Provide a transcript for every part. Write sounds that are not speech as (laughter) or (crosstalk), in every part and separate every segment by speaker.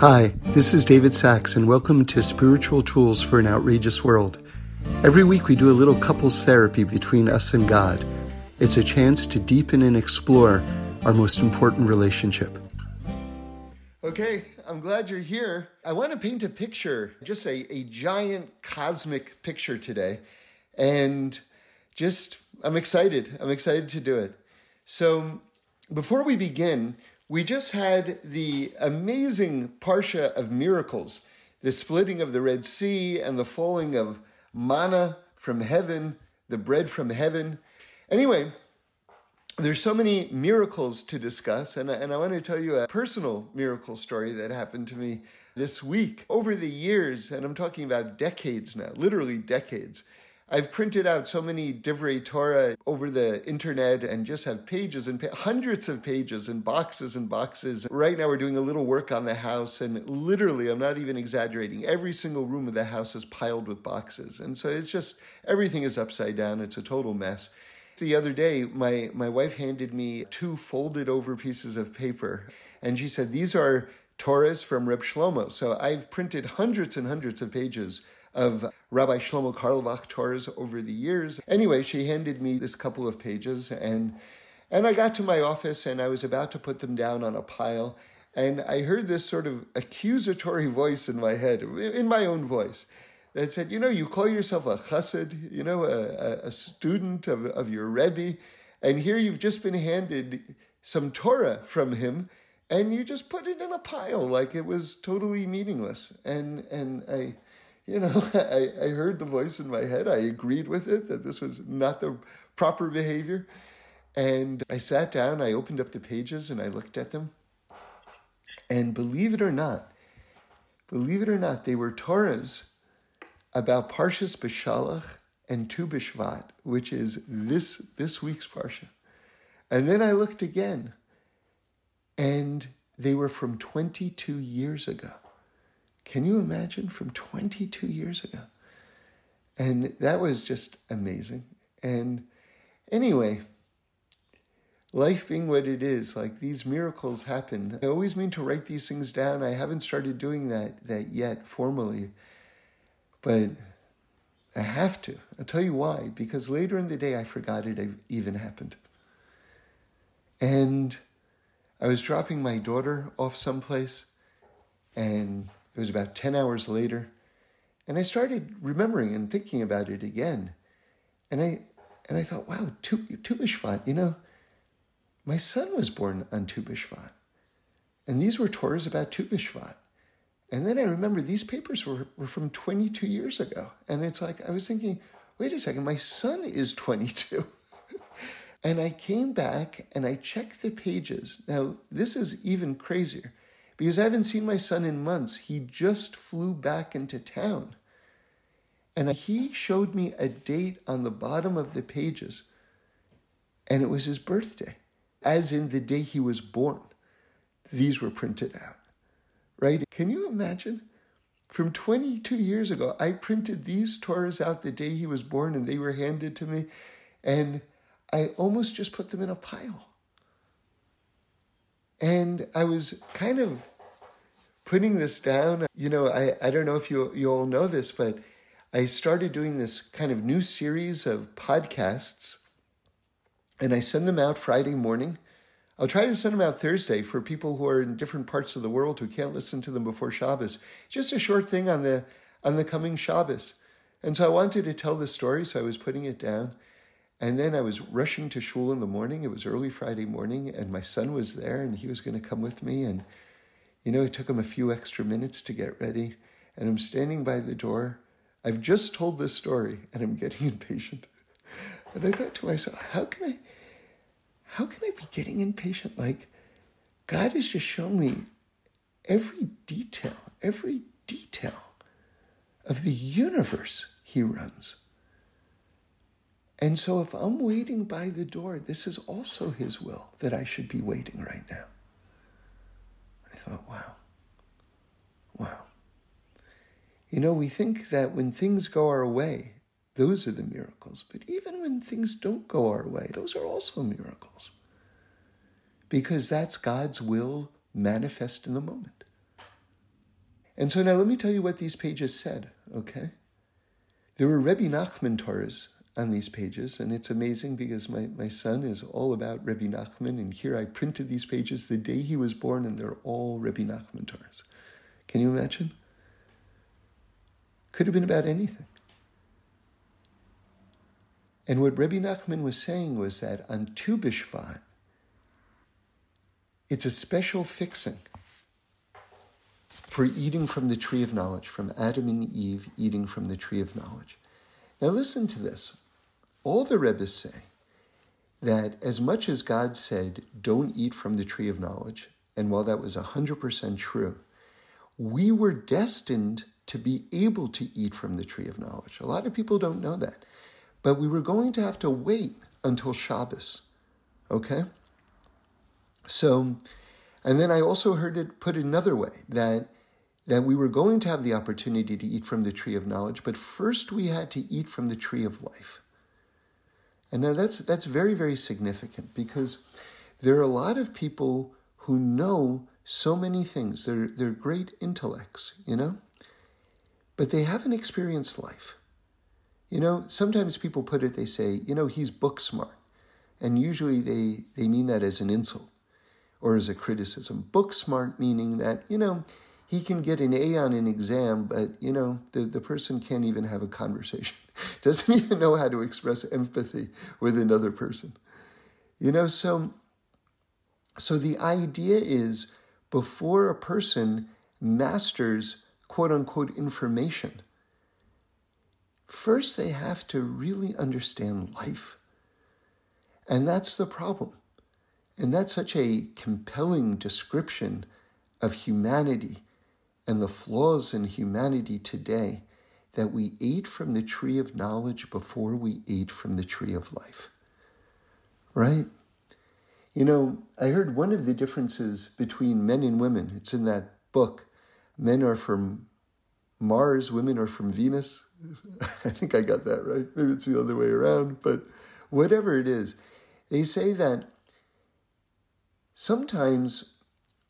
Speaker 1: Hi, this is David Sacks, and welcome to Spiritual Tools for an Outrageous World. Every week we do a little couples therapy between us and God. It's a chance to deepen and explore our most important relationship. Okay, I'm glad you're here. I want to paint a picture, just a, a giant cosmic picture today. And just, I'm excited. I'm excited to do it. So, before we begin, we just had the amazing Parsha of miracles the splitting of the Red Sea and the falling of manna from heaven, the bread from heaven. Anyway, there's so many miracles to discuss, and, and I want to tell you a personal miracle story that happened to me this week. Over the years, and I'm talking about decades now, literally decades, I've printed out so many Divrei Torah over the internet and just have pages and pa- hundreds of pages and boxes and boxes. Right now, we're doing a little work on the house, and literally, I'm not even exaggerating, every single room of the house is piled with boxes. And so it's just everything is upside down. It's a total mess. The other day, my, my wife handed me two folded over pieces of paper, and she said, These are Torahs from Reb Shlomo. So I've printed hundreds and hundreds of pages of Rabbi Shlomo Carlebach Torahs over the years. Anyway, she handed me this couple of pages and and I got to my office and I was about to put them down on a pile and I heard this sort of accusatory voice in my head, in my own voice, that said, you know, you call yourself a chassid, you know, a, a student of, of your Rebbe, and here you've just been handed some Torah from him, and you just put it in a pile like it was totally meaningless. And and I you know, (laughs) I, I heard the voice in my head. I agreed with it that this was not the proper behavior. And I sat down, I opened up the pages and I looked at them. And believe it or not, believe it or not, they were Torahs about Parshas Beshalach and Tu Bishvat, which is this, this week's Parsha. And then I looked again, and they were from 22 years ago. Can you imagine from 22 years ago? And that was just amazing. And anyway, life being what it is, like these miracles happen. I always mean to write these things down. I haven't started doing that that yet formally. But I have to. I'll tell you why. Because later in the day I forgot it even happened. And I was dropping my daughter off someplace and it was about 10 hours later. And I started remembering and thinking about it again. And I, and I thought, wow, Tu, tu B'Shvat, you know, my son was born on Tu B'Shvat. And these were Torahs about Tu B'Shvat. And then I remember these papers were, were from 22 years ago. And it's like, I was thinking, wait a second, my son is 22. (laughs) and I came back and I checked the pages. Now, this is even crazier because I haven't seen my son in months. He just flew back into town. And he showed me a date on the bottom of the pages, and it was his birthday, as in the day he was born. These were printed out, right? Can you imagine? From 22 years ago, I printed these Torahs out the day he was born, and they were handed to me, and I almost just put them in a pile. And I was kind of putting this down. You know, I, I don't know if you, you all know this, but I started doing this kind of new series of podcasts, and I send them out Friday morning. I'll try to send them out Thursday for people who are in different parts of the world who can't listen to them before Shabbos. Just a short thing on the on the coming Shabbos. And so I wanted to tell the story, so I was putting it down. And then I was rushing to shul in the morning. It was early Friday morning, and my son was there, and he was going to come with me. And, you know, it took him a few extra minutes to get ready. And I'm standing by the door. I've just told this story, and I'm getting (laughs) impatient. And I thought to myself, how can I, how can I be getting impatient? Like, God has just shown me every detail, every detail of the universe He runs. And so if I'm waiting by the door, this is also his will that I should be waiting right now. Thought, wow, wow. You know, we think that when things go our way, those are the miracles. But even when things don't go our way, those are also miracles. Because that's God's will manifest in the moment. And so now let me tell you what these pages said, okay? There were Rebbe Nachman Torahs on these pages, and it's amazing because my, my son is all about Rebbe Nachman, and here I printed these pages the day he was born, and they're all Rebbe Nachman Torahs. Can you imagine? Could have been about anything. And what Rebbe Nachman was saying was that on Tu B'Shvat, it's a special fixing for eating from the tree of knowledge, from Adam and Eve eating from the tree of knowledge. Now, listen to this. All the Rebbes say that as much as God said, don't eat from the tree of knowledge, and while that was 100% true, we were destined to be able to eat from the tree of knowledge. A lot of people don't know that. But we were going to have to wait until Shabbos. Okay? So, and then I also heard it put another way that that we were going to have the opportunity to eat from the tree of knowledge, but first we had to eat from the tree of life. And now that's that's very very significant because there are a lot of people who know so many things. They're they're great intellects, you know, but they haven't experienced life. You know, sometimes people put it. They say, you know, he's book smart, and usually they they mean that as an insult or as a criticism. Book smart meaning that you know he can get an A on an exam, but you know, the, the person can't even have a conversation, (laughs) doesn't even know how to express empathy with another person. You know, so so the idea is before a person masters quote unquote information, first they have to really understand life. And that's the problem. And that's such a compelling description of humanity and the flaws in humanity today that we ate from the tree of knowledge before we ate from the tree of life. Right? You know, I heard one of the differences between men and women, it's in that book. Men are from Mars, women are from Venus. (laughs) I think I got that right. Maybe it's the other way around, but whatever it is, they say that sometimes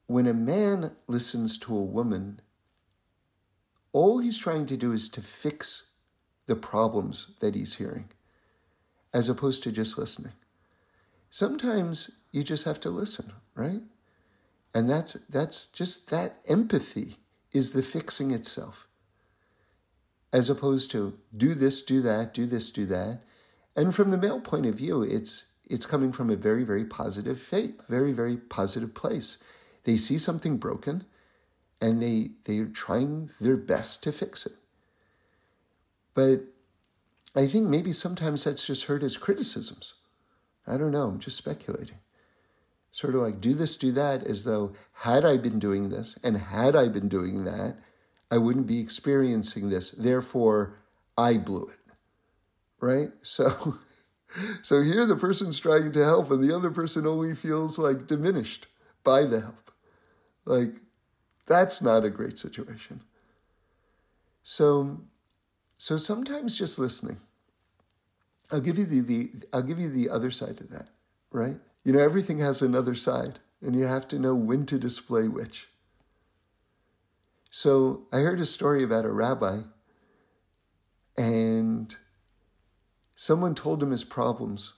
Speaker 1: when a man listens to a woman all he's trying to do is to fix the problems that he's hearing, as opposed to just listening. Sometimes you just have to listen, right? And that's that's just that empathy is the fixing itself. As opposed to do this, do that, do this, do that. And from the male point of view, it's it's coming from a very, very positive faith, very, very positive place. They see something broken and they they're trying their best to fix it. But I think maybe sometimes that's just heard as criticisms. I don't know, I'm just speculating. Sort of like do this, do that, as though had I been doing this and had I been doing that, I wouldn't be experiencing this. Therefore, I blew it. Right? (laughs) So so here the person's trying to help and the other person only feels like diminished by the help. Like that's not a great situation. So, so sometimes just listening. I'll give you the, the I'll give you the other side of that, right? You know, everything has another side, and you have to know when to display which. So I heard a story about a rabbi, and someone told him his problems,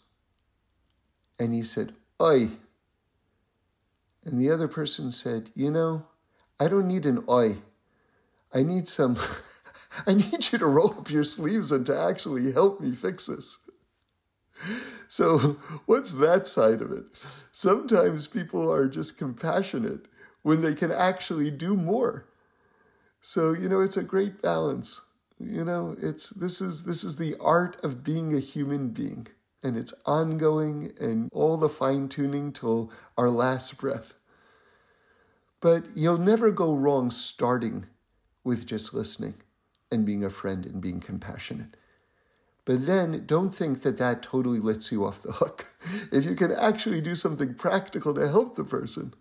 Speaker 1: and he said, Oi. And the other person said, You know, I don't need an oi. I need some, (laughs) I need you to roll up your sleeves and to actually help me fix this. So, what's that side of it? Sometimes people are just compassionate when they can actually do more. So, you know, it's a great balance. You know, it's this is this is the art of being a human being, and it's ongoing and all the fine tuning till our last breath. But you'll never go wrong starting with just listening and being a friend and being compassionate. But then don't think that that totally lets you off the hook. (laughs) If you can actually do something practical to help the person,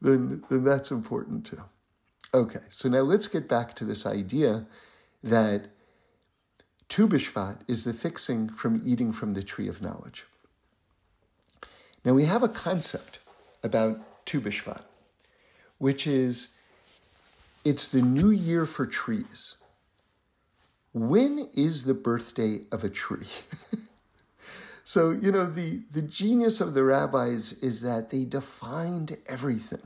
Speaker 1: then, then that's important too. Okay, so now let's get back to this idea that Tu B'Shvat is the fixing from eating from the tree of knowledge. Now we have a concept about Tu B'Shvat which is it's the new year for trees. When is the birthday of a tree? (laughs) so, you know, the, the genius of the rabbis is that they defined everything.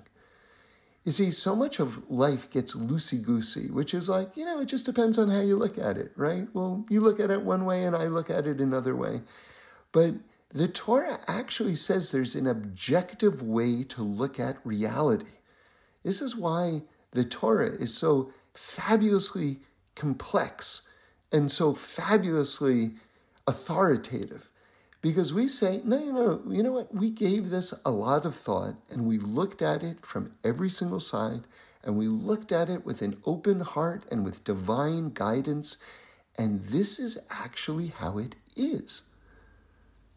Speaker 1: You see, so much of life gets loosey goosey, which is like, you know, it just depends on how you look at it, right? Well, you look at it one way and I look at it another way. But the Torah actually says there's an objective way to look at reality. This is why the Torah is so fabulously complex and so fabulously authoritative because we say, no, you know, you know what? We gave this a lot of thought and we looked at it from every single side and we looked at it with an open heart and with divine guidance. And this is actually how it is.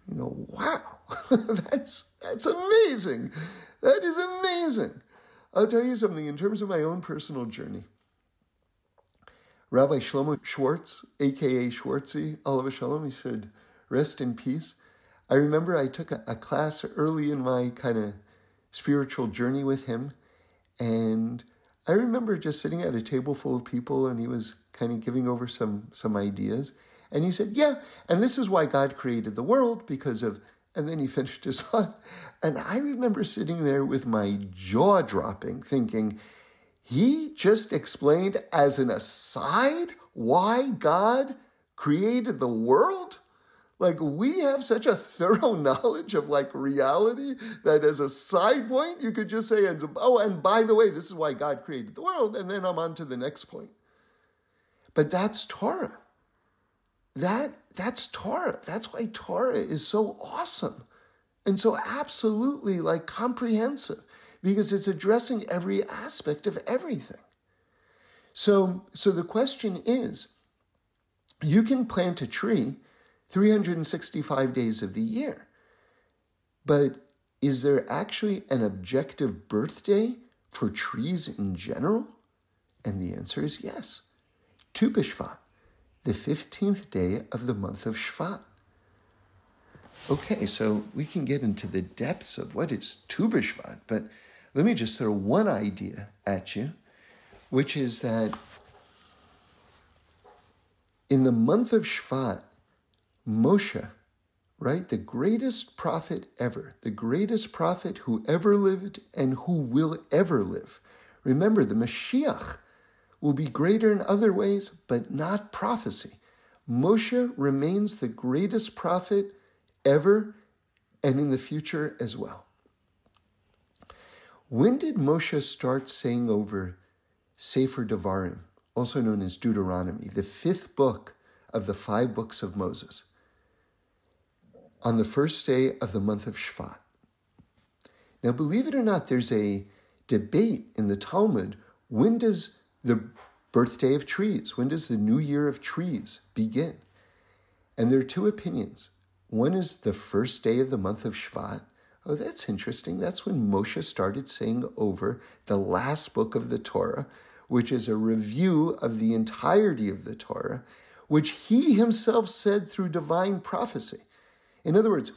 Speaker 1: You know, wow, (laughs) that's, that's amazing. That is amazing. I'll tell you something in terms of my own personal journey. Rabbi Shlomo Schwartz, aka Schwartzy, Olav Shalom, he should rest in peace. I remember I took a, a class early in my kind of spiritual journey with him, and I remember just sitting at a table full of people, and he was kind of giving over some some ideas, and he said, "Yeah, and this is why God created the world because of." And then he finished his (laughs) thought, and I remember sitting there with my jaw dropping, thinking he just explained as an aside why God created the world. Like we have such a thorough (laughs) knowledge of like reality that as a side point, you could just say, oh, and by the way, this is why God created the world. And then I'm on to the next point. But that's Torah. That, that's Torah. That's why Torah is so awesome and so absolutely like comprehensive because it's addressing every aspect of everything. So, so the question is you can plant a tree 365 days of the year, but is there actually an objective birthday for trees in general? And the answer is yes. Tu B'Shvat, the 15th day of the month of Shvat. Okay, so we can get into the depths of what is Tu B'Shvat, but let me just throw one idea at you, which is that in the month of Shvat, Moshe, right, the greatest prophet ever, the greatest prophet who ever lived and who will ever live. Remember, the Mashiach will be greater in other ways, but not prophecy. Moshe remains the greatest prophet ever and in the future as well. When did Moshe start saying over Sefer Devarim, also known as Deuteronomy, the fifth book of the five books of Moses? On the first day of the month of Shvat. Now, believe it or not, there's a debate in the Talmud when does the birthday of trees, when does the new year of trees begin? And there are two opinions. One is the first day of the month of Shvat, Oh, that's interesting. That's when Moshe started saying over the last book of the Torah, which is a review of the entirety of the Torah, which he himself said through divine prophecy. In other words,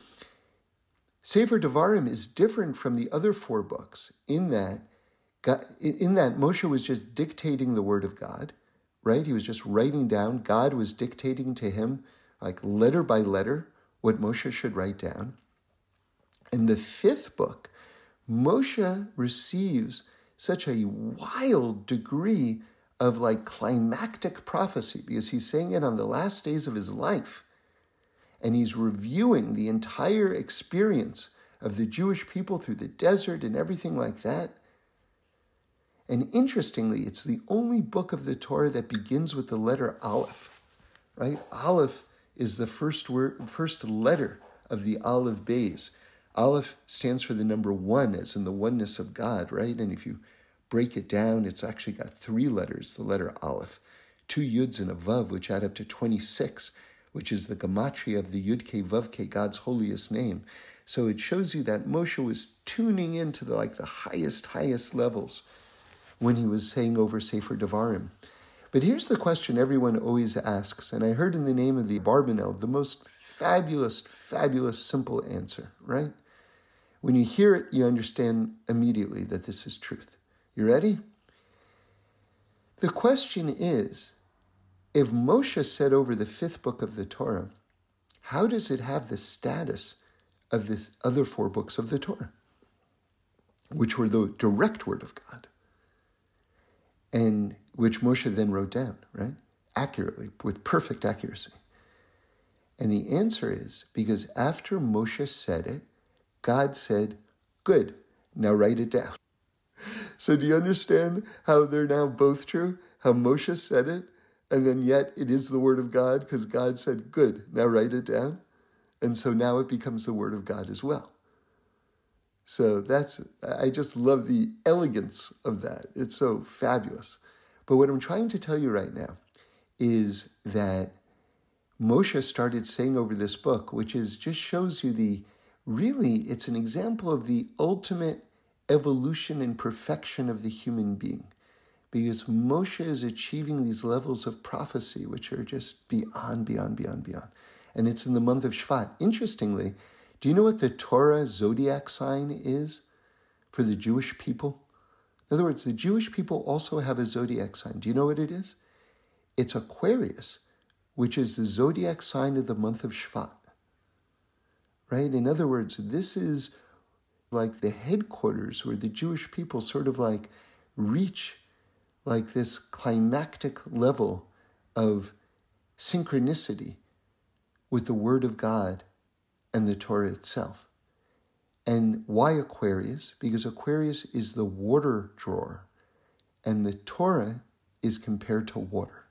Speaker 1: Sefer Devarim is different from the other four books in that God, in that Moshe was just dictating the word of God, right? He was just writing down. God was dictating to him, like letter by letter, what Moshe should write down. In the fifth book, Moshe receives such a wild degree of like climactic prophecy because he's saying it on the last days of his life. And he's reviewing the entire experience of the Jewish people through the desert and everything like that. And interestingly, it's the only book of the Torah that begins with the letter Aleph, right? Aleph is the first word, first letter of the Aleph Bays. Aleph stands for the number one, as in the oneness of God, right? And if you break it down, it's actually got three letters, the letter Aleph, two Yuds and a Vav, which add up to 26, which is the gematria of the Yud Ke God's holiest name. So it shows you that Moshe was tuning into the like the highest, highest levels when he was saying over Sefer Devarim. But here's the question everyone always asks, and I heard in the name of the Abarbanel the most fabulous, fabulous, simple answer, right? When you hear it, you understand immediately that this is truth. You ready? The question is if Moshe said over the fifth book of the Torah, how does it have the status of the other four books of the Torah, which were the direct word of God, and which Moshe then wrote down, right? Accurately, with perfect accuracy. And the answer is because after Moshe said it, God said, Good, now write it down. (laughs) So do you understand how they're now both true? How Moshe said it, and then yet it is the word of God because God said, Good, now write it down. And so now it becomes the word of God as well. So that's, I just love the elegance of that. It's so fabulous. But what I'm trying to tell you right now is that Moshe started saying over this book, which is just shows you the really, it's an example of the ultimate evolution and perfection of the human being. Because Moshe is achieving these levels of prophecy, which are just beyond, beyond, beyond, beyond. And it's in the month of Shvat. Interestingly, do you know what the Torah zodiac sign is for the Jewish people? In other words, the Jewish people also have a zodiac sign. Do you know what it is? It's Aquarius which is the zodiac sign of the month of Shvat. Right? In other words, this is like the headquarters where the Jewish people sort of like reach like this climactic level of synchronicity with the Word of God and the Torah itself. And why Aquarius? Because Aquarius is the water drawer, and the Torah is compared to water.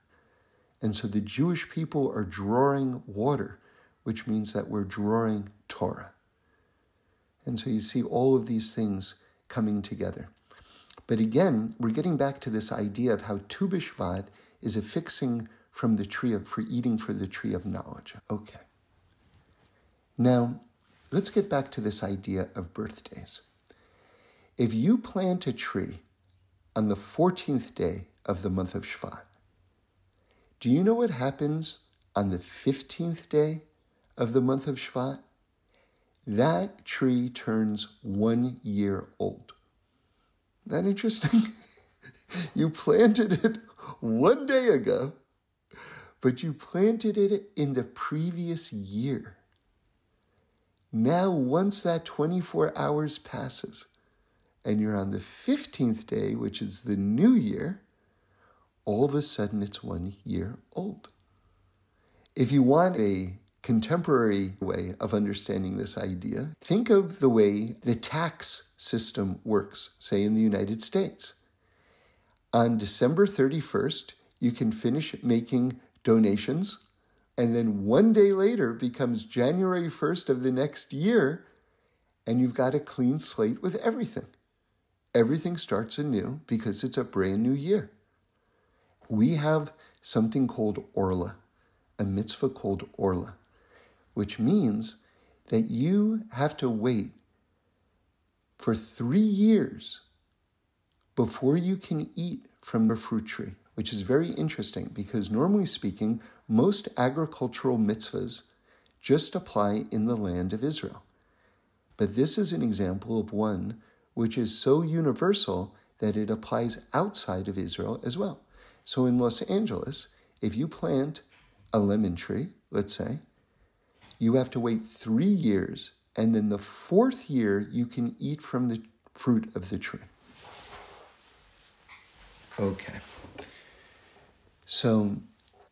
Speaker 1: And so the Jewish people are drawing water, which means that we're drawing Torah. And so you see all of these things coming together. But again, we're getting back to this idea of how Tu B'Shvat is a fixing from the tree of, for eating for the tree of knowledge. Okay. Now, let's get back to this idea of birthdays. If you plant a tree on the 14th day of the month of Shvat, do you know what happens on the 15th day of the month of Shvat? That tree turns one year old. Isn't that interesting? (laughs) you planted it one day ago, but you planted it in the previous year. Now, once that 24 hours passes and you're on the 15th day, which is the new year, all of a sudden it's one year old. If you want a contemporary way of understanding this idea, think of the way the tax system works, say in the United States. On December 31st, you can finish making donations, and then one day later becomes January 1st of the next year, and you've got a clean slate with everything. Everything starts anew because it's a brand new year we have something called Orla, a mitzvah called Orla, which means that you have to wait for three years before you can eat from the fruit tree, which is very interesting because normally speaking, most agricultural mitzvahs just apply in the land of Israel. But this is an example of one which is so universal that it applies outside of Israel as well. So in Los Angeles, if you plant a lemon tree, let's say, you have to wait three years, and then the fourth year you can eat from the fruit of the tree. Okay. So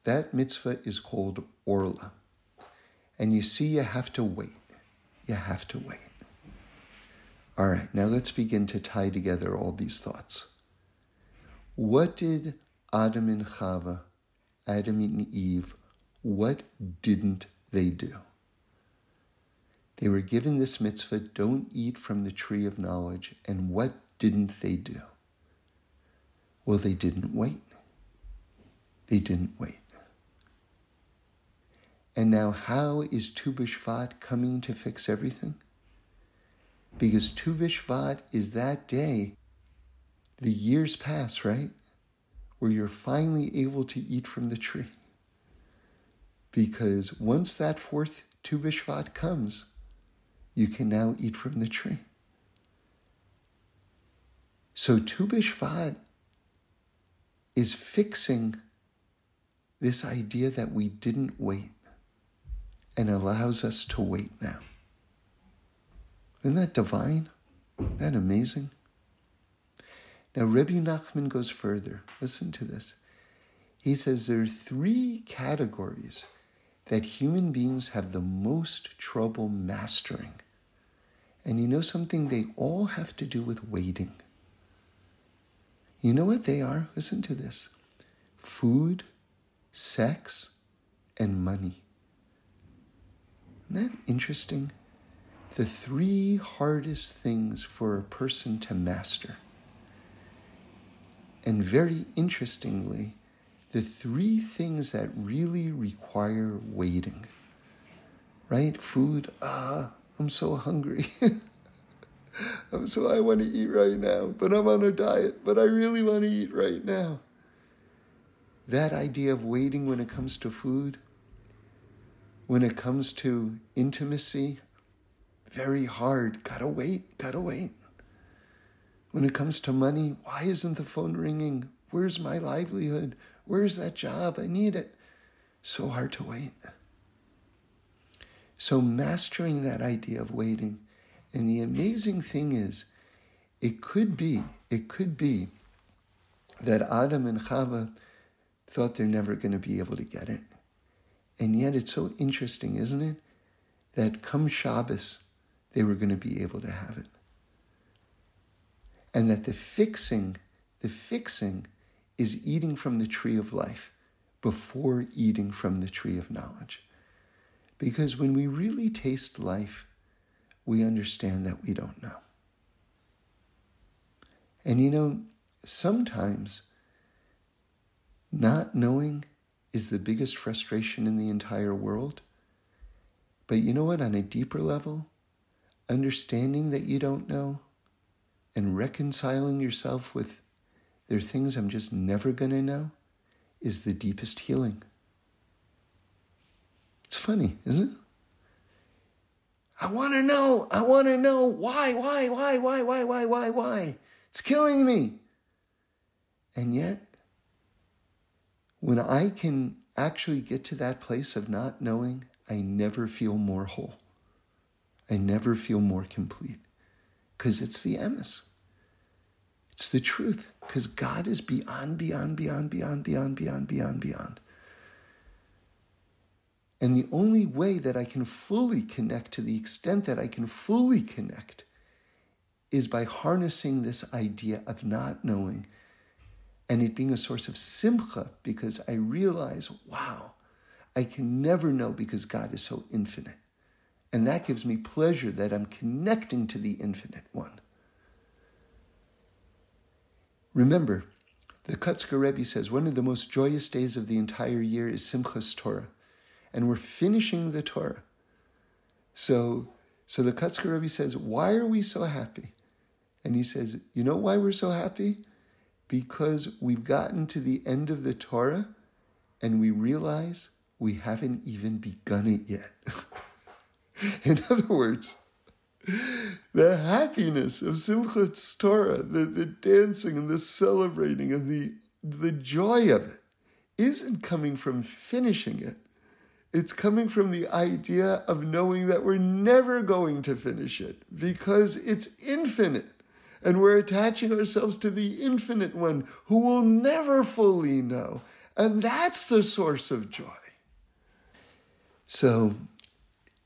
Speaker 1: that mitzvah is called Orla. And you see, you have to wait. You have to wait. All right, now let's begin to tie together all these thoughts. What did Adam and Chava, Adam and Eve, what didn't they do? They were given this mitzvah don't eat from the tree of knowledge. And what didn't they do? Well, they didn't wait. They didn't wait. And now, how is Tu B'Shvat coming to fix everything? Because Tu B'Shvat is that day. The years pass, right? where you're finally able to eat from the tree. Because once that fourth Tu B'Shvat comes, you can now eat from the tree. So Tu B'Shvat is fixing this idea that we didn't wait and allows us to wait now. Isn't that divine? Isn't that amazing? Now, Rebbe Nachman goes further. Listen to this. He says there are three categories that human beings have the most trouble mastering. And you know something? They all have to do with waiting. You know what they are? Listen to this food, sex, and money. Isn't that interesting? The three hardest things for a person to master. And very interestingly, the three things that really require waiting. Right? Food, ah, I'm so hungry. (laughs) I'm so I want to eat right now, but I'm on a diet, but I really want to eat right now. That idea of waiting when it comes to food, when it comes to intimacy, very hard. Gotta wait, gotta wait. When it comes to money, why isn't the phone ringing? Where's my livelihood? Where's that job? I need it. So hard to wait. So, mastering that idea of waiting. And the amazing thing is, it could be, it could be that Adam and Chava thought they're never going to be able to get it. And yet it's so interesting, isn't it? That come Shabbos, they were going to be able to have it. And that the fixing, the fixing is eating from the tree of life before eating from the tree of knowledge. Because when we really taste life, we understand that we don't know. And you know, sometimes not knowing is the biggest frustration in the entire world. But you know what? On a deeper level, understanding that you don't know and reconciling yourself with there are things I'm just never going to know is the deepest healing. It's funny, isn't it? I want to know. I want to know why, why, why, why, why, why, why, why. It's killing me. And yet, when I can actually get to that place of not knowing, I never feel more whole. I never feel more complete because it's the emes. It's the truth because God is beyond, beyond, beyond, beyond, beyond, beyond, beyond, beyond. And the only way that I can fully connect to the extent that I can fully connect is by harnessing this idea of not knowing and it being a source of simcha because I realize, wow, I can never know because God is so infinite. And that gives me pleasure that I'm connecting to the infinite one. Remember, the Kotzker Rebbe says one of the most joyous days of the entire year is Simchas Torah, and we're finishing the Torah. So, so the Kotzker Rebbe says, why are we so happy? And he says, you know why we're so happy? Because we've gotten to the end of the Torah and we realize we haven't even begun it yet. (laughs) In other words, the happiness of Simchat Torah, the, the dancing and the celebrating and the, the joy of it, isn't coming from finishing it. It's coming from the idea of knowing that we're never going to finish it because it's infinite. And we're attaching ourselves to the infinite one who will never fully know. And that's the source of joy. So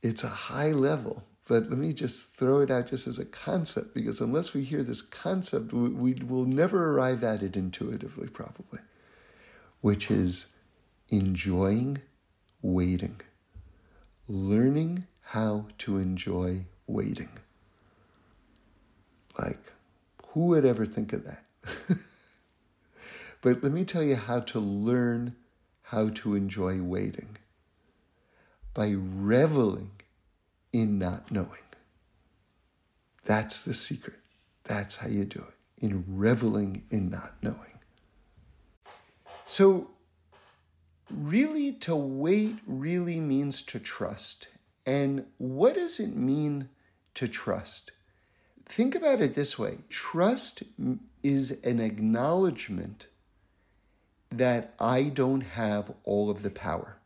Speaker 1: it's a high level but let me just throw it out just as a concept, because unless we hear this concept, we, we will never arrive at it intuitively, probably, which is enjoying waiting, learning how to enjoy waiting. Like, who would ever think of that? (laughs) but let me tell you how to learn how to enjoy waiting by reveling in not knowing. That's the secret. That's how you do it, in reveling in not knowing. So, really, to wait really means to trust. And what does it mean to trust? Think about it this way trust is an acknowledgement that I don't have all of the power.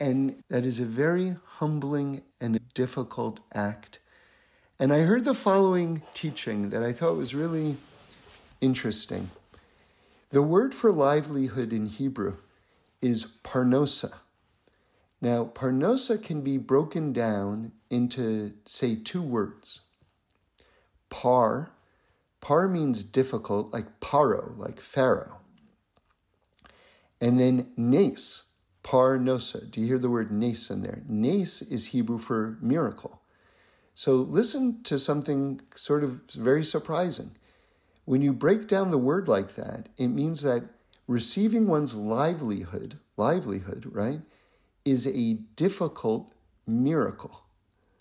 Speaker 1: And that is a very humbling and difficult act. And I heard the following teaching that I thought was really interesting. The word for livelihood in Hebrew is parnosa. Now, parnosa can be broken down into, say, two words. Par, par means difficult, like paro, like Pharaoh. And then nes, parnosa. Do you hear the word nes in there? Nes is Hebrew for miracle. So listen to something sort of very surprising. When you break down the word like that, it means that receiving one's livelihood, livelihood, right, is a difficult miracle.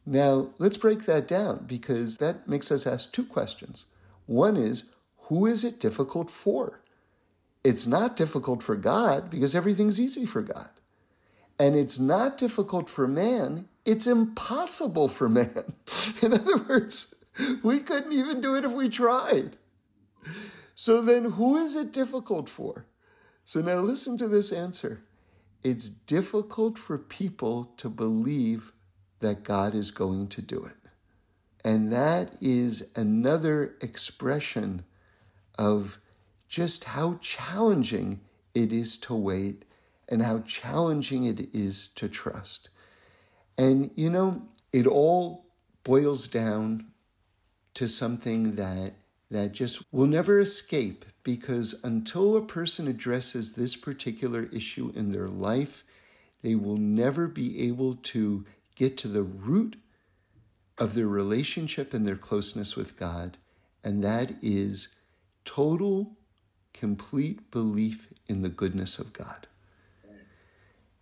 Speaker 1: Now, let's break that down because that makes us ask two questions. One is, who is it difficult for? It's not difficult for God because everything's easy for God. And it's not difficult for man, it's impossible for man. (laughs) In other words, we couldn't even do it if we tried. So then, who is it difficult for? So now listen to this answer. It's difficult for people to believe that God is going to do it. And that is another expression of just how challenging it is to wait and how challenging it is to trust. And you know, it all boils down to something that that just will never escape because until a person addresses this particular issue in their life, they will never be able to get to the root of their relationship and their closeness with God, and that is total complete belief in the goodness of God.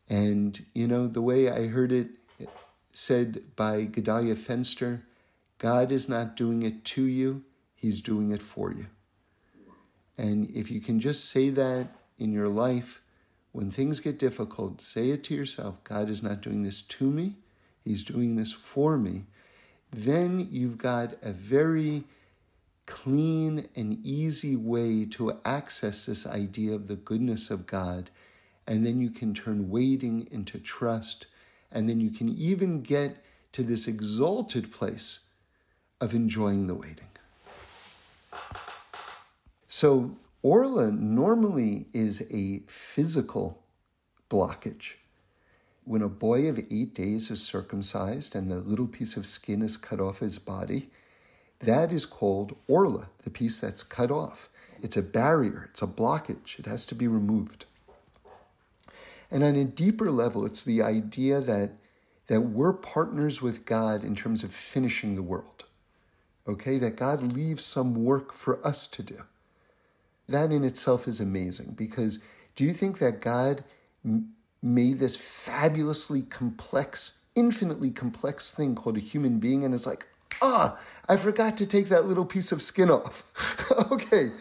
Speaker 1: And, you know, the way I heard it said by Gedalia Fenster God is not doing it to you, He's doing it for you. And if you can just say that in your life, when things get difficult, say it to yourself God is not doing this to me, He's doing this for me. Then you've got a very clean and easy way to access this idea of the goodness of God. And then you can turn waiting into trust. And then you can even get to this exalted place of enjoying the waiting. So, Orla normally is a physical blockage. When a boy of eight days is circumcised and the little piece of skin is cut off his body, that is called orla, the piece that's cut off. It's a barrier, it's a blockage, it has to be removed. And on a deeper level, it's the idea that, that we're partners with God in terms of finishing the world. Okay, that God leaves some work for us to do. That in itself is amazing because do you think that God made this fabulously complex, infinitely complex thing called a human being and is like, ah, I forgot to take that little piece of skin off. (laughs) okay,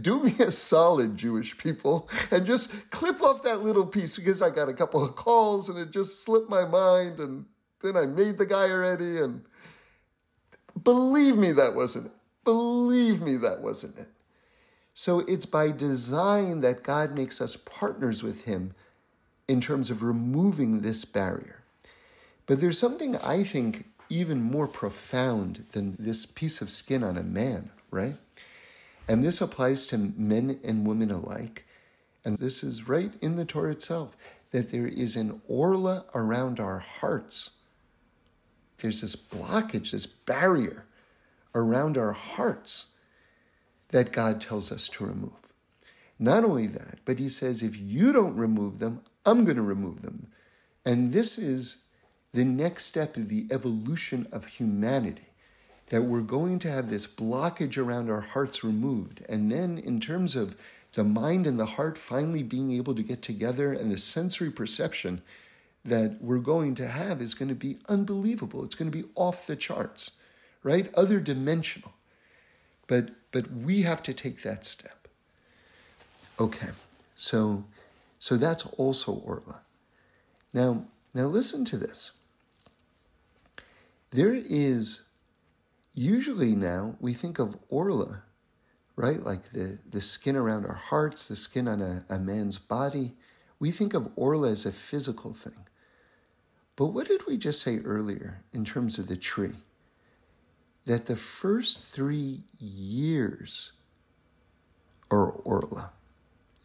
Speaker 1: do me a solid, Jewish people, and just clip off that little piece because I got a couple of calls and it just slipped my mind, and then I made the guy already. And believe me, that wasn't it. Believe me, that wasn't it. So it's by design that God makes us partners with Him in terms of removing this barrier. But there's something I think even more profound than this piece of skin on a man, right? And this applies to men and women alike. And this is right in the Torah itself that there is an orla around our hearts. There's this blockage, this barrier around our hearts that God tells us to remove. Not only that, but He says, if you don't remove them, I'm going to remove them. And this is the next step in the evolution of humanity. That we're going to have this blockage around our hearts removed. And then, in terms of the mind and the heart finally being able to get together and the sensory perception that we're going to have is going to be unbelievable. It's going to be off the charts, right? Other dimensional. But but we have to take that step. Okay. So so that's also Orla. Now now listen to this. There is, usually now, we think of Orla, right? Like the, the skin around our hearts, the skin on a, a man's body. We think of Orla as a physical thing. But what did we just say earlier in terms of the tree? That the first three years are Orla.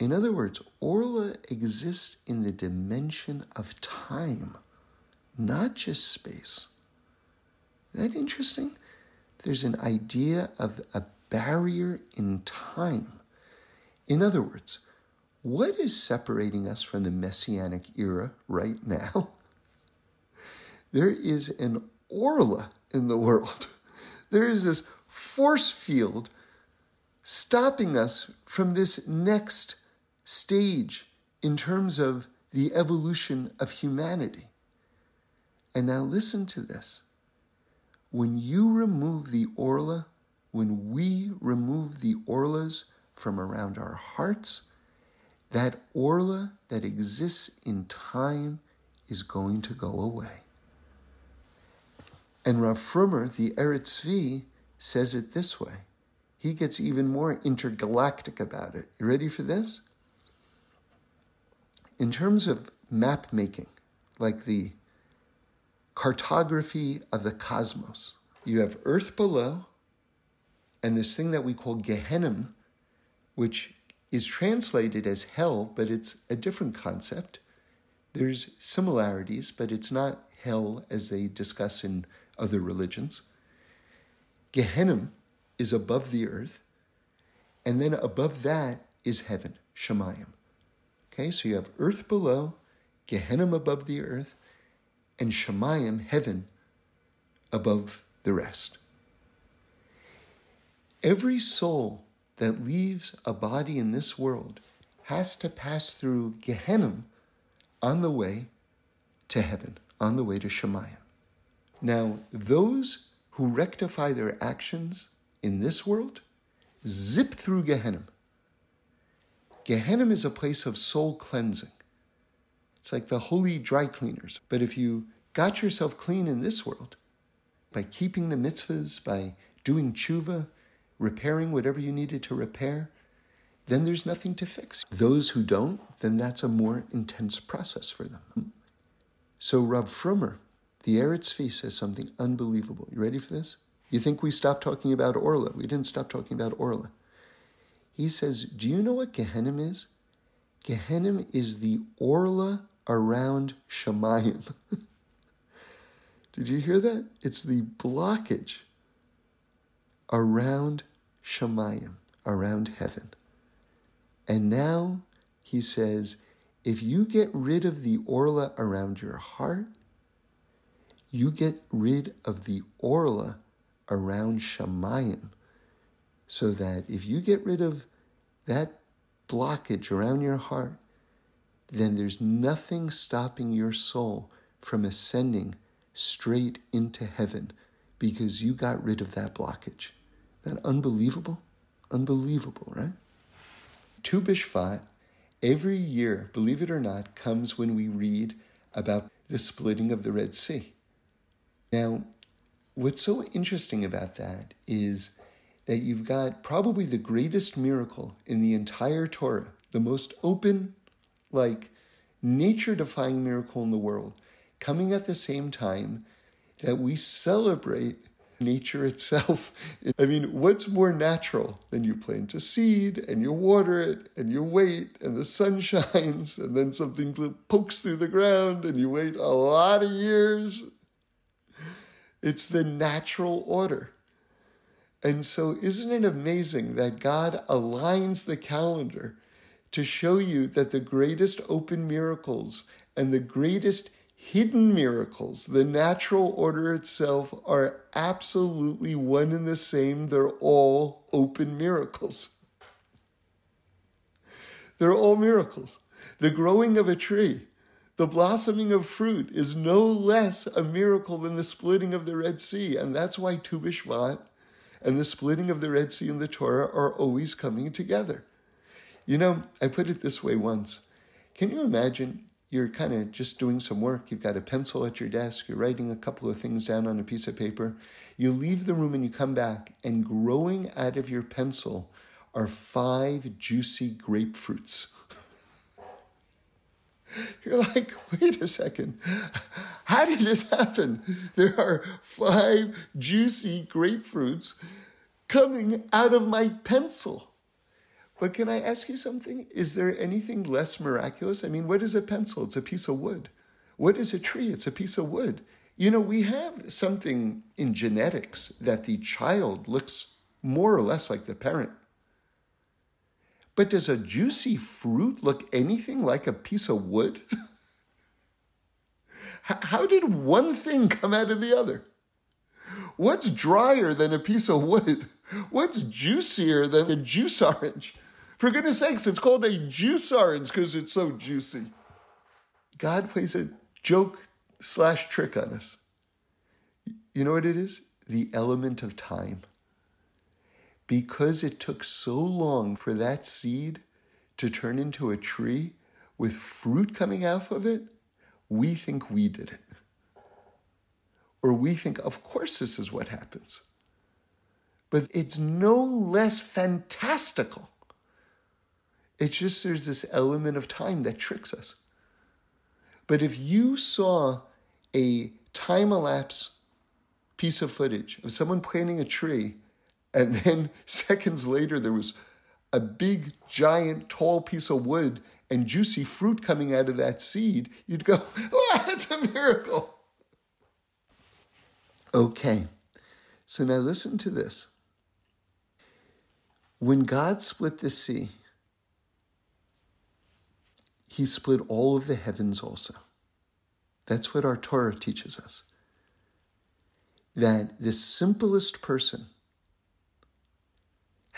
Speaker 1: In other words, Orla exists in the dimension of time, not just space. Isn't that interesting? There's an idea of a barrier in time. In other words, what is separating us from the Messianic era right now? (laughs) There is an orla in the world. (laughs) There is this force field stopping us from this next stage in terms of the evolution of humanity. And now listen to this. When you remove the orla, when we remove the orlas from around our hearts, that orla that exists in time is going to go away. And Rav Frumer, the Eretz Tzvi, says it this way. He gets even more intergalactic about it. You ready for this? In terms of map making, like the cartography of the cosmos, you have Earth below, and this thing that we call Gehenna, which is translated as hell, but it's a different concept. There's similarities, but it's not hell as they discuss in other religions. Gehenna is above the earth, and then above that is heaven, Shemayim. Okay, so you have earth below, Gehenna above the earth, and Shemayim, heaven, above the rest. Every soul that leaves a body in this world has to pass through Gehenna on the way to heaven, on the way to Shemayim. Now, those who rectify their actions in this world zip through Gehenna. Gehenna is a place of soul cleansing. It's like the holy dry cleaners. But if you got yourself clean in this world by keeping the mitzvahs, by doing tshuva, repairing whatever you needed to repair, then there's nothing to fix. Those who don't, then that's a more intense process for them. So Rav Frumer the Eretz Tzvi says something unbelievable. You ready for this? You think we stopped talking about Orla? We didn't stop talking about Orla. He says, Do you know what Gehenna is? Gehenna is the Orla around Shemayim. (laughs) Did you hear that? It's the blockage around Shemayim, around heaven. And now he says, if you get rid of the Orla around your heart, you get rid of the orla around Shemayim, so that if you get rid of that blockage around your heart, then there's nothing stopping your soul from ascending straight into heaven because you got rid of that blockage. That unbelievable? Unbelievable, right? Tu B'Shvat, every year, believe it or not, comes when we read about the splitting of the Red Sea. Now, what's so interesting about that is that you've got probably the greatest miracle in the entire Torah, the most open, like nature defying miracle in the world, coming at the same time that we celebrate nature (laughs) itself. I mean, what's more natural than you plant a seed and you water it and you wait and the sun (laughs) shines and then something pokes through the ground and you wait a lot of years it's the natural order. And so, isn't it amazing that God aligns the calendar to show you that the greatest open miracles and the greatest hidden miracles, the natural order itself, are absolutely one and the same? They're all open miracles. They're all miracles. The growing of a tree, the blossoming of fruit is no less a miracle than the splitting of the Red Sea. And that's why Tu B'Shvat and the splitting of the Red Sea and the Torah are always coming together. You know, I put it this way once. Can you imagine you're kind of just doing some work. You've got a pencil at your desk. You're writing a couple of things down on a piece of paper. You leave the room and you come back, and growing out of your pencil are five juicy grapefruits. (laughs) You're like, wait a second. How did this happen? There are five juicy grapefruits coming out of my pencil. But can I ask you something? Is there anything less miraculous? I mean, what is a pencil? It's a piece of wood. What is a tree? It's a piece of wood. You know, we have something in genetics that the child looks more or less like the parent. But does a juicy fruit look anything like a piece of wood? (laughs) How did one thing come out of the other? What's drier than a piece of wood? (laughs) What's juicier than a juice orange? For goodness sakes, it's called a juice orange because it's so juicy. God plays a joke slash trick on us. You know what it is? The element of time because it took so long for that seed to turn into a tree with fruit coming out of it, we think we did it. Or we think, of course, this is what happens. But it's no less fantastical. It's just there's this element of time that tricks us. But if you saw a time elapse piece of footage of someone planting a tree and then (laughs) seconds later, there was a big, giant, tall piece of wood and juicy fruit coming out of that seed. You'd go, (laughs) oh, that's a miracle. Okay, so now listen to this. When God split the sea, he split all of the heavens also. That's what our Torah teaches us. That the simplest person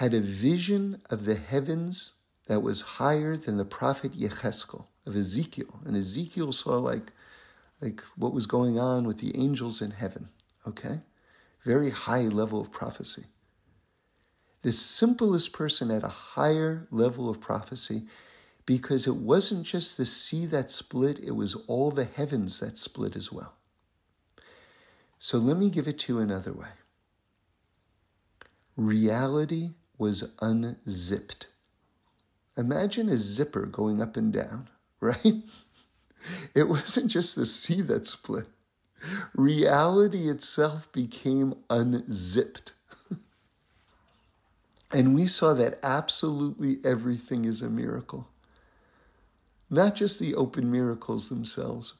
Speaker 1: had a vision of the heavens that was higher than the prophet Yecheskel of Ezekiel. And Ezekiel saw like, like what was going on with the angels in heaven. Okay? Very high level of prophecy. The simplest person had a higher level of prophecy because it wasn't just the sea that split, it was all the heavens that split as well. So let me give it to you another way. Reality was unzipped. Imagine a zipper going up and down, (laughs) right? It wasn't just the sea that split. Reality itself became unzipped. (laughs) and we saw that absolutely everything is a miracle. Not just the open miracles themselves,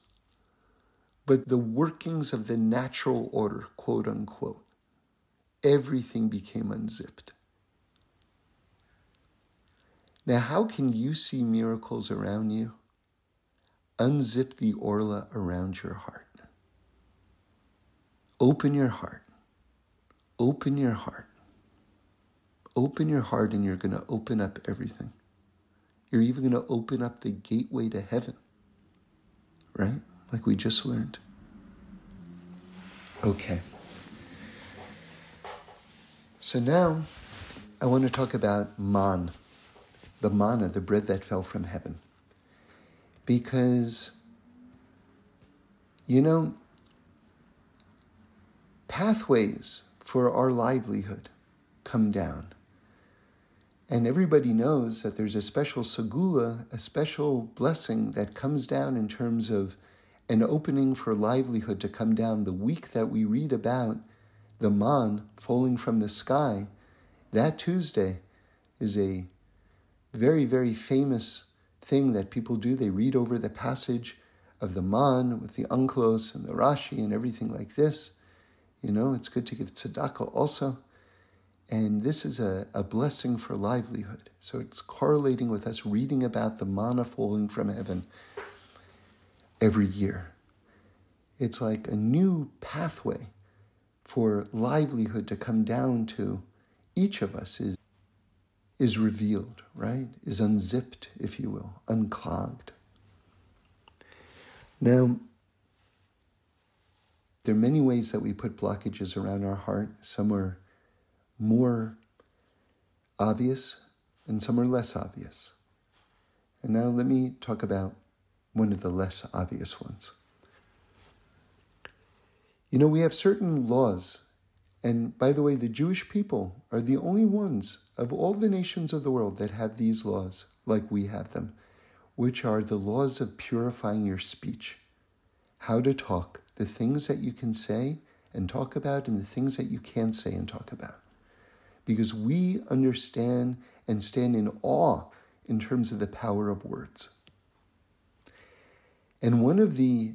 Speaker 1: but the workings of the natural order, quote unquote. Everything became unzipped. Now, how can you see miracles around you? Unzip the orla around your heart. Open your heart. Open your heart. Open your heart, and you're going to open up everything. You're even going to open up the gateway to heaven, right? Like we just learned. Okay. So now I want to talk about man the manna, the bread that fell from heaven. Because, you know, pathways for our livelihood come down. And everybody knows that there's a special segula, a special blessing that comes down in terms of an opening for livelihood to come down. The week that we read about the man falling from the sky, that Tuesday is a very, very famous thing that people do. They read over the passage of the Man with the Onkelos and the Rashi and everything like this. You know, it's good to give tzedakah also. And this is a, a blessing for livelihood. So it's correlating with us reading about the manna falling from heaven every year. It's like a new pathway for livelihood to come down to each of us is is revealed, right? Is unzipped, if you will, unclogged. Now, there are many ways that we put blockages around our heart. Some are more obvious and some are less obvious. And now let me talk about one of the less obvious ones. You know, we have certain laws And by the way, the Jewish people are the only ones of all the nations of the world that have these laws, like we have them, which are the laws of purifying your speech. How to talk, the things that you can say and talk about, and the things that you can't say and talk about. Because we understand and stand in awe in terms of the power of words. And one of the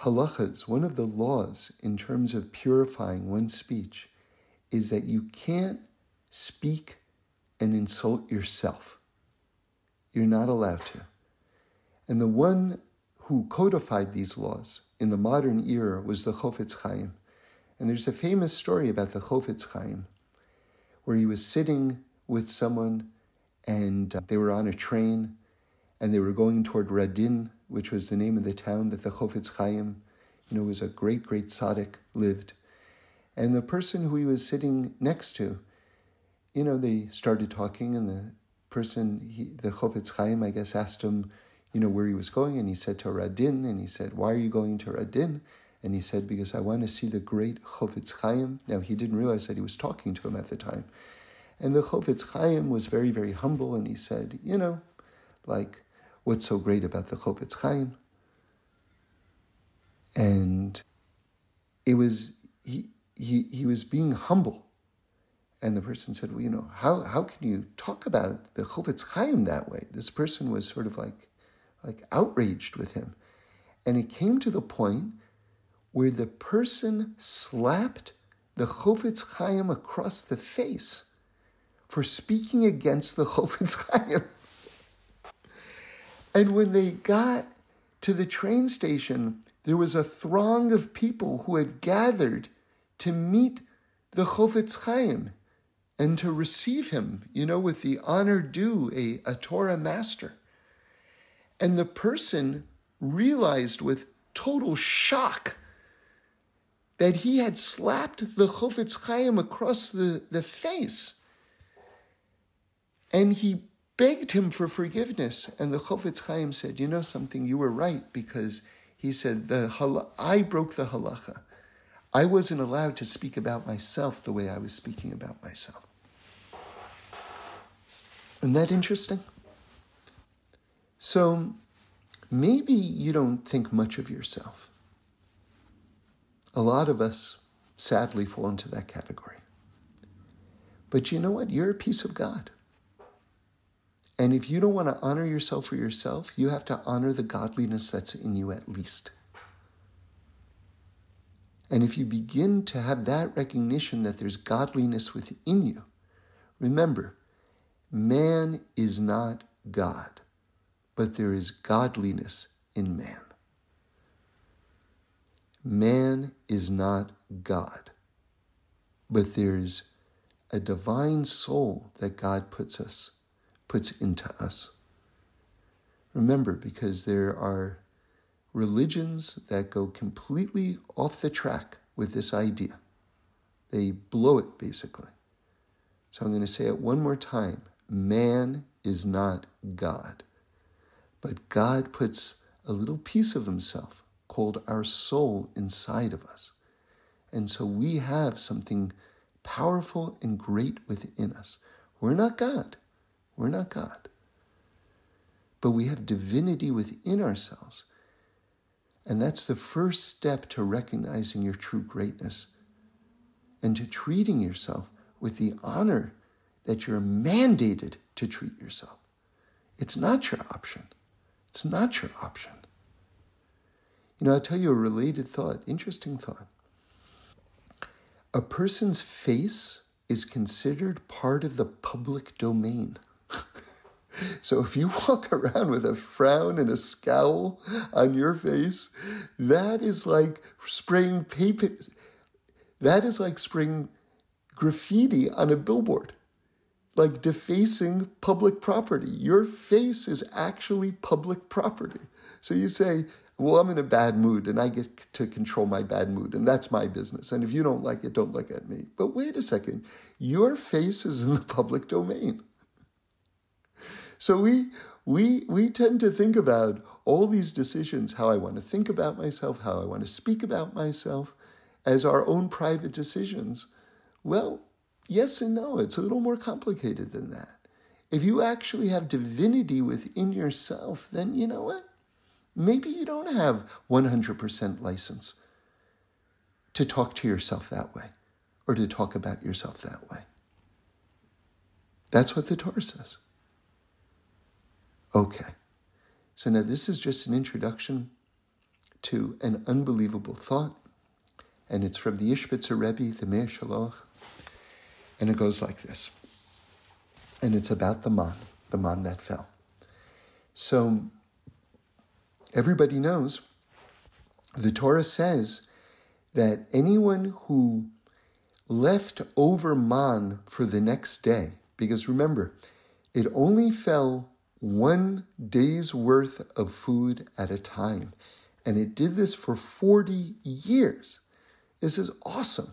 Speaker 1: halachas, one of the laws in terms of purifying one's speech, is that you can't speak and insult yourself. You're not allowed to. And the one who codified these laws in the modern era was the Chofetz Chaim. And there's a famous story about the Chofetz Chaim, where he was sitting with someone and uh, they were on a train and they were going toward Radin, which was the name of the town that the Chofetz Chaim, you know, was a great, great tzaddik, lived. And the person who he was sitting next to, you know, they started talking, and the person, he, the Chofetz Chaim, I guess, asked him, you know, where he was going, and he said to Radin, and he said, why are you going to Radin? And he said, because I want to see the great Chofetz Chaim. Now, he didn't realize that he was talking to him at the time. And the Chofetz Chaim was very, very humble, and he said, you know, like, what's so great about the Chofetz Chaim? And it was, he, he, he was being humble. And the person said, well, you know, how, how can you talk about the Chofetz Chaim that way? This person was sort of like, like outraged with him. And it came to the point where the person slapped the Chofetz Chaim across the face for speaking against the Chofetz Chaim. (laughs) And when they got to the train station, there was a throng of people who had gathered to meet the Chofetz Chaim and to receive him, you know, with the honor due a, a Torah master. And the person realized with total shock that he had slapped the Chofetz Chaim across the, the face. And he begged him for forgiveness. And the Chofetz Chaim said, You know something, you were right, because he said, the hal- I broke the halacha. I wasn't allowed to speak about myself the way I was speaking about myself. Isn't that interesting? So maybe you don't think much of yourself. A lot of us sadly fall into that category. But you know what? You're a piece of God. And if you don't want to honor yourself for yourself, you have to honor the godliness that's in you at least. And if you begin to have that recognition that there's godliness within you, remember, man is not God, but there is godliness in man. Man is not God, but there's a divine soul that God puts us puts into us. Remember, because there are religions that go completely off the track with this idea. They blow it, basically. So I'm going to say it one more time. Man is not God, but God puts a little piece of himself called our soul inside of us. And so we have something powerful and great within us. We're not God. We're not God. But we have divinity within ourselves. And that's the first step to recognizing your true greatness and to treating yourself with the honor that you're mandated to treat yourself. It's not your option. It's not your option. You know, I'll tell you a related thought, interesting thought. A person's face is considered part of the public domain. (laughs) So if you walk around with a frown and a scowl on your face, that is like spraying paper. That is like spraying graffiti on a billboard, like defacing public property. Your face is actually public property. So you say, well, I'm in a bad mood and I get to control my bad mood and that's my business. And if you don't like it, don't look at me. But wait a second. Your face is in the public domain. So we we we tend to think about all these decisions, how I want to think about myself, how I want to speak about myself, as our own private decisions. Well, yes and no. It's a little more complicated than that. If you actually have divinity within yourself, then you know what? Maybe you don't have 100% license to talk to yourself that way or to talk about yourself that way. That's what the Torah says. Okay. So now this is just an introduction to an unbelievable thought, and it's from the Ishbitzer Rebbe, the Mei Hashiloach, and it goes like this. And it's about the man, the man that fell. So everybody knows the Torah says that anyone who left over man for the next day, because remember, it only fell one day's worth of food at a time. And it did this for 40 years. This is awesome.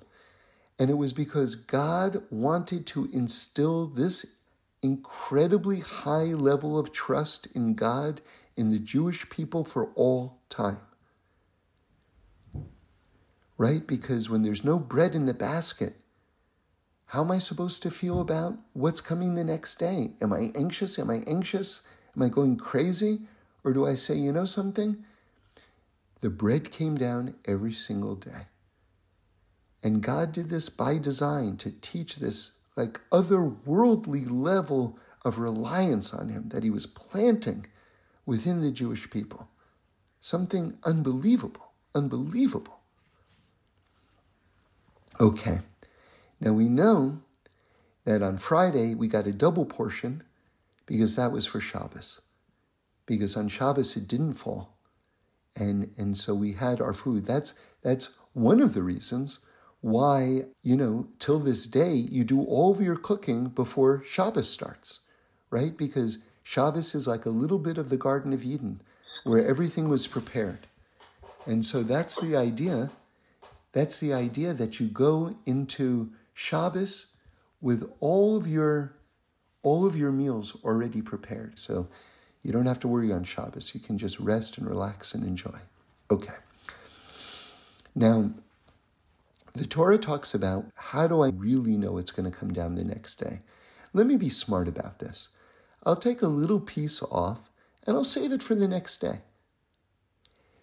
Speaker 1: And it was because God wanted to instill this incredibly high level of trust in God in the Jewish people for all time. Right? Because when there's no bread in the basket, how am I supposed to feel about what's coming the next day? Am I anxious? Am I anxious? Am I going crazy? Or do I say, you know something? The bread came down every single day. And God did this by design to teach this like otherworldly level of reliance on Him that He was planting within the Jewish people. Something unbelievable, unbelievable. Okay. Now we know that on Friday we got a double portion because that was for Shabbos. Because on Shabbos it didn't fall. And, and so we had our food. That's, that's one of the reasons why, you know, till this day, you do all of your cooking before Shabbos starts, right? Because Shabbos is like a little bit of the Garden of Eden where everything was prepared. And so that's the idea. That's the idea that you go into Shabbos with all of your all of your meals already prepared. So you don't have to worry on Shabbos. You can just rest and relax and enjoy. Okay. Now, the Torah talks about how do I really know it's going to come down the next day? Let me be smart about this. I'll take a little piece off and I'll save it for the next day.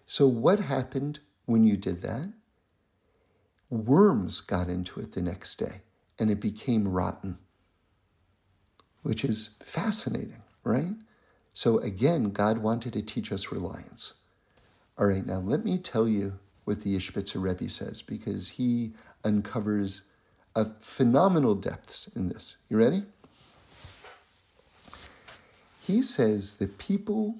Speaker 1: So, what happened when you did that? Worms got into it the next day and it became rotten, which is fascinating, right? So again, God wanted to teach us reliance. All right, now let me tell you what the Ishbitzer Rebbe says because he uncovers a phenomenal depths in this. You ready? He says the people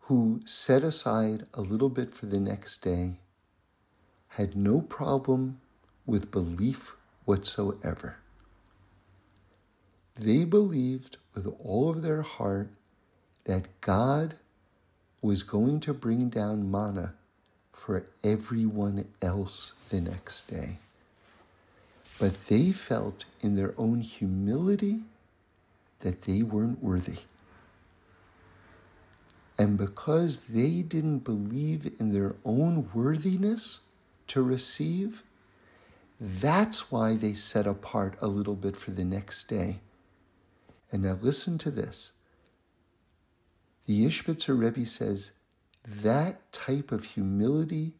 Speaker 1: who set aside a little bit for the next day had no problem with belief whatsoever. They believed with all of their heart that God was going to bring down manna for everyone else the next day. But they felt in their own humility that they weren't worthy. And because they didn't believe in their own worthiness, to receive, that's why they set apart a little bit for the next day. And now listen to this. The Ishbitzer Rebbe says that type of humility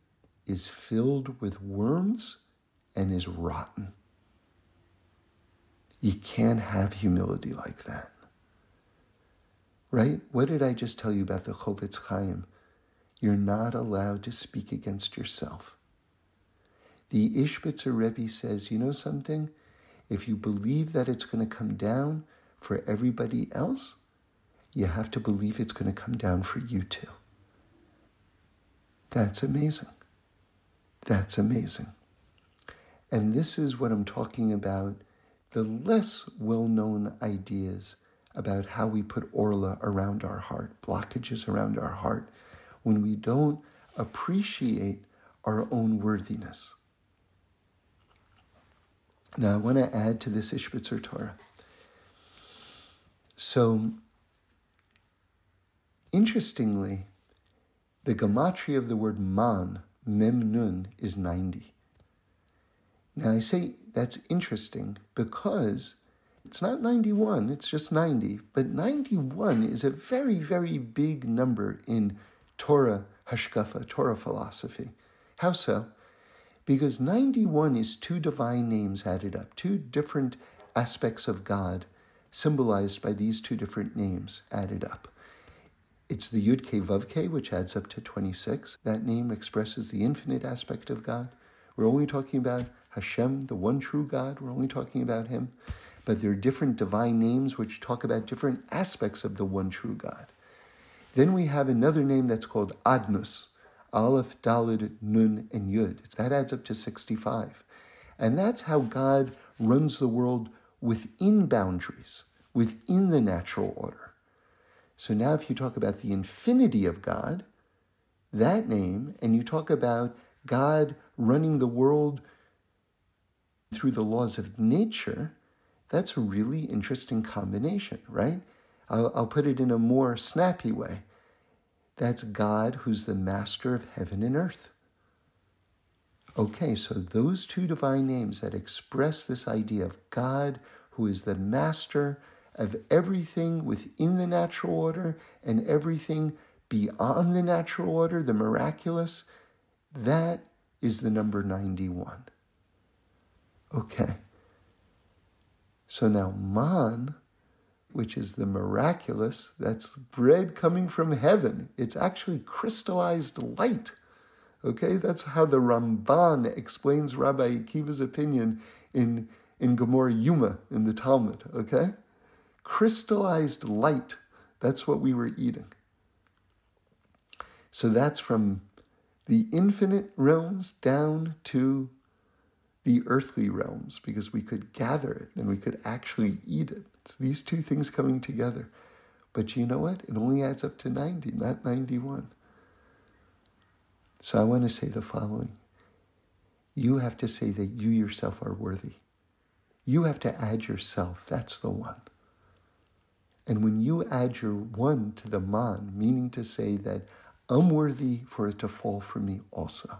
Speaker 1: is filled with worms and is rotten. You can't have humility like that. Right? What did I just tell you about the Chofetz Chaim? You're not allowed to speak against yourself. The Ishbitzer Rebbe says, you know something? If you believe that it's going to come down for everybody else, you have to believe it's going to come down for you too. That's amazing. That's amazing. And this is what I'm talking about the less well known ideas about how we put orla around our heart, blockages around our heart, when we don't appreciate our own worthiness. Now, I want to add to this Ishbitzer Torah. So, interestingly, the gematria of the word man, mem nun, is 90. Now, I say that's interesting because it's not 91, it's just 90. But 91 is a very, very big number in Torah hashkafa, Torah philosophy. How so? Because 91 is two divine names added up, two different aspects of God symbolized by these two different names added up. It's the Yud Ke Vav Ke, which adds up to 26. That name expresses the infinite aspect of God. We're only talking about Hashem, the one true God. We're only talking about Him. But there are different divine names which talk about different aspects of the one true God. Then we have another name that's called Adnus, Aleph, Dalid, Nun, and Yud. That adds up to 65. And that's how God runs the world within boundaries, within the natural order. So now, if you talk about the infinity of God, that name, and you talk about God running the world through the laws of nature, that's a really interesting combination, right? I'll, I'll put it in a more snappy way. That's God who's the master of heaven and earth. Okay, so those two divine names that express this idea of God who is the master of everything within the natural order and everything beyond the natural order, the miraculous, that is the number 91. Okay. So now, man, which is the miraculous, that's bread coming from heaven. It's actually crystallized light. Okay, that's how the Ramban explains Rabbi Akiva's opinion in, in Gemara Yuma in the Talmud. Okay, crystallized light. That's what we were eating. So that's from the infinite realms down to the earthly realms because we could gather it and we could actually eat it. It's these two things coming together. But you know what? It only adds up to 90, not 91. So I want to say the following You have to say that you yourself are worthy. You have to add yourself. That's the one. And when you add your one to the man, meaning to say that I'm worthy for it to fall for me also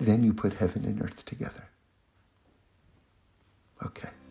Speaker 1: then you put heaven and earth together. Okay,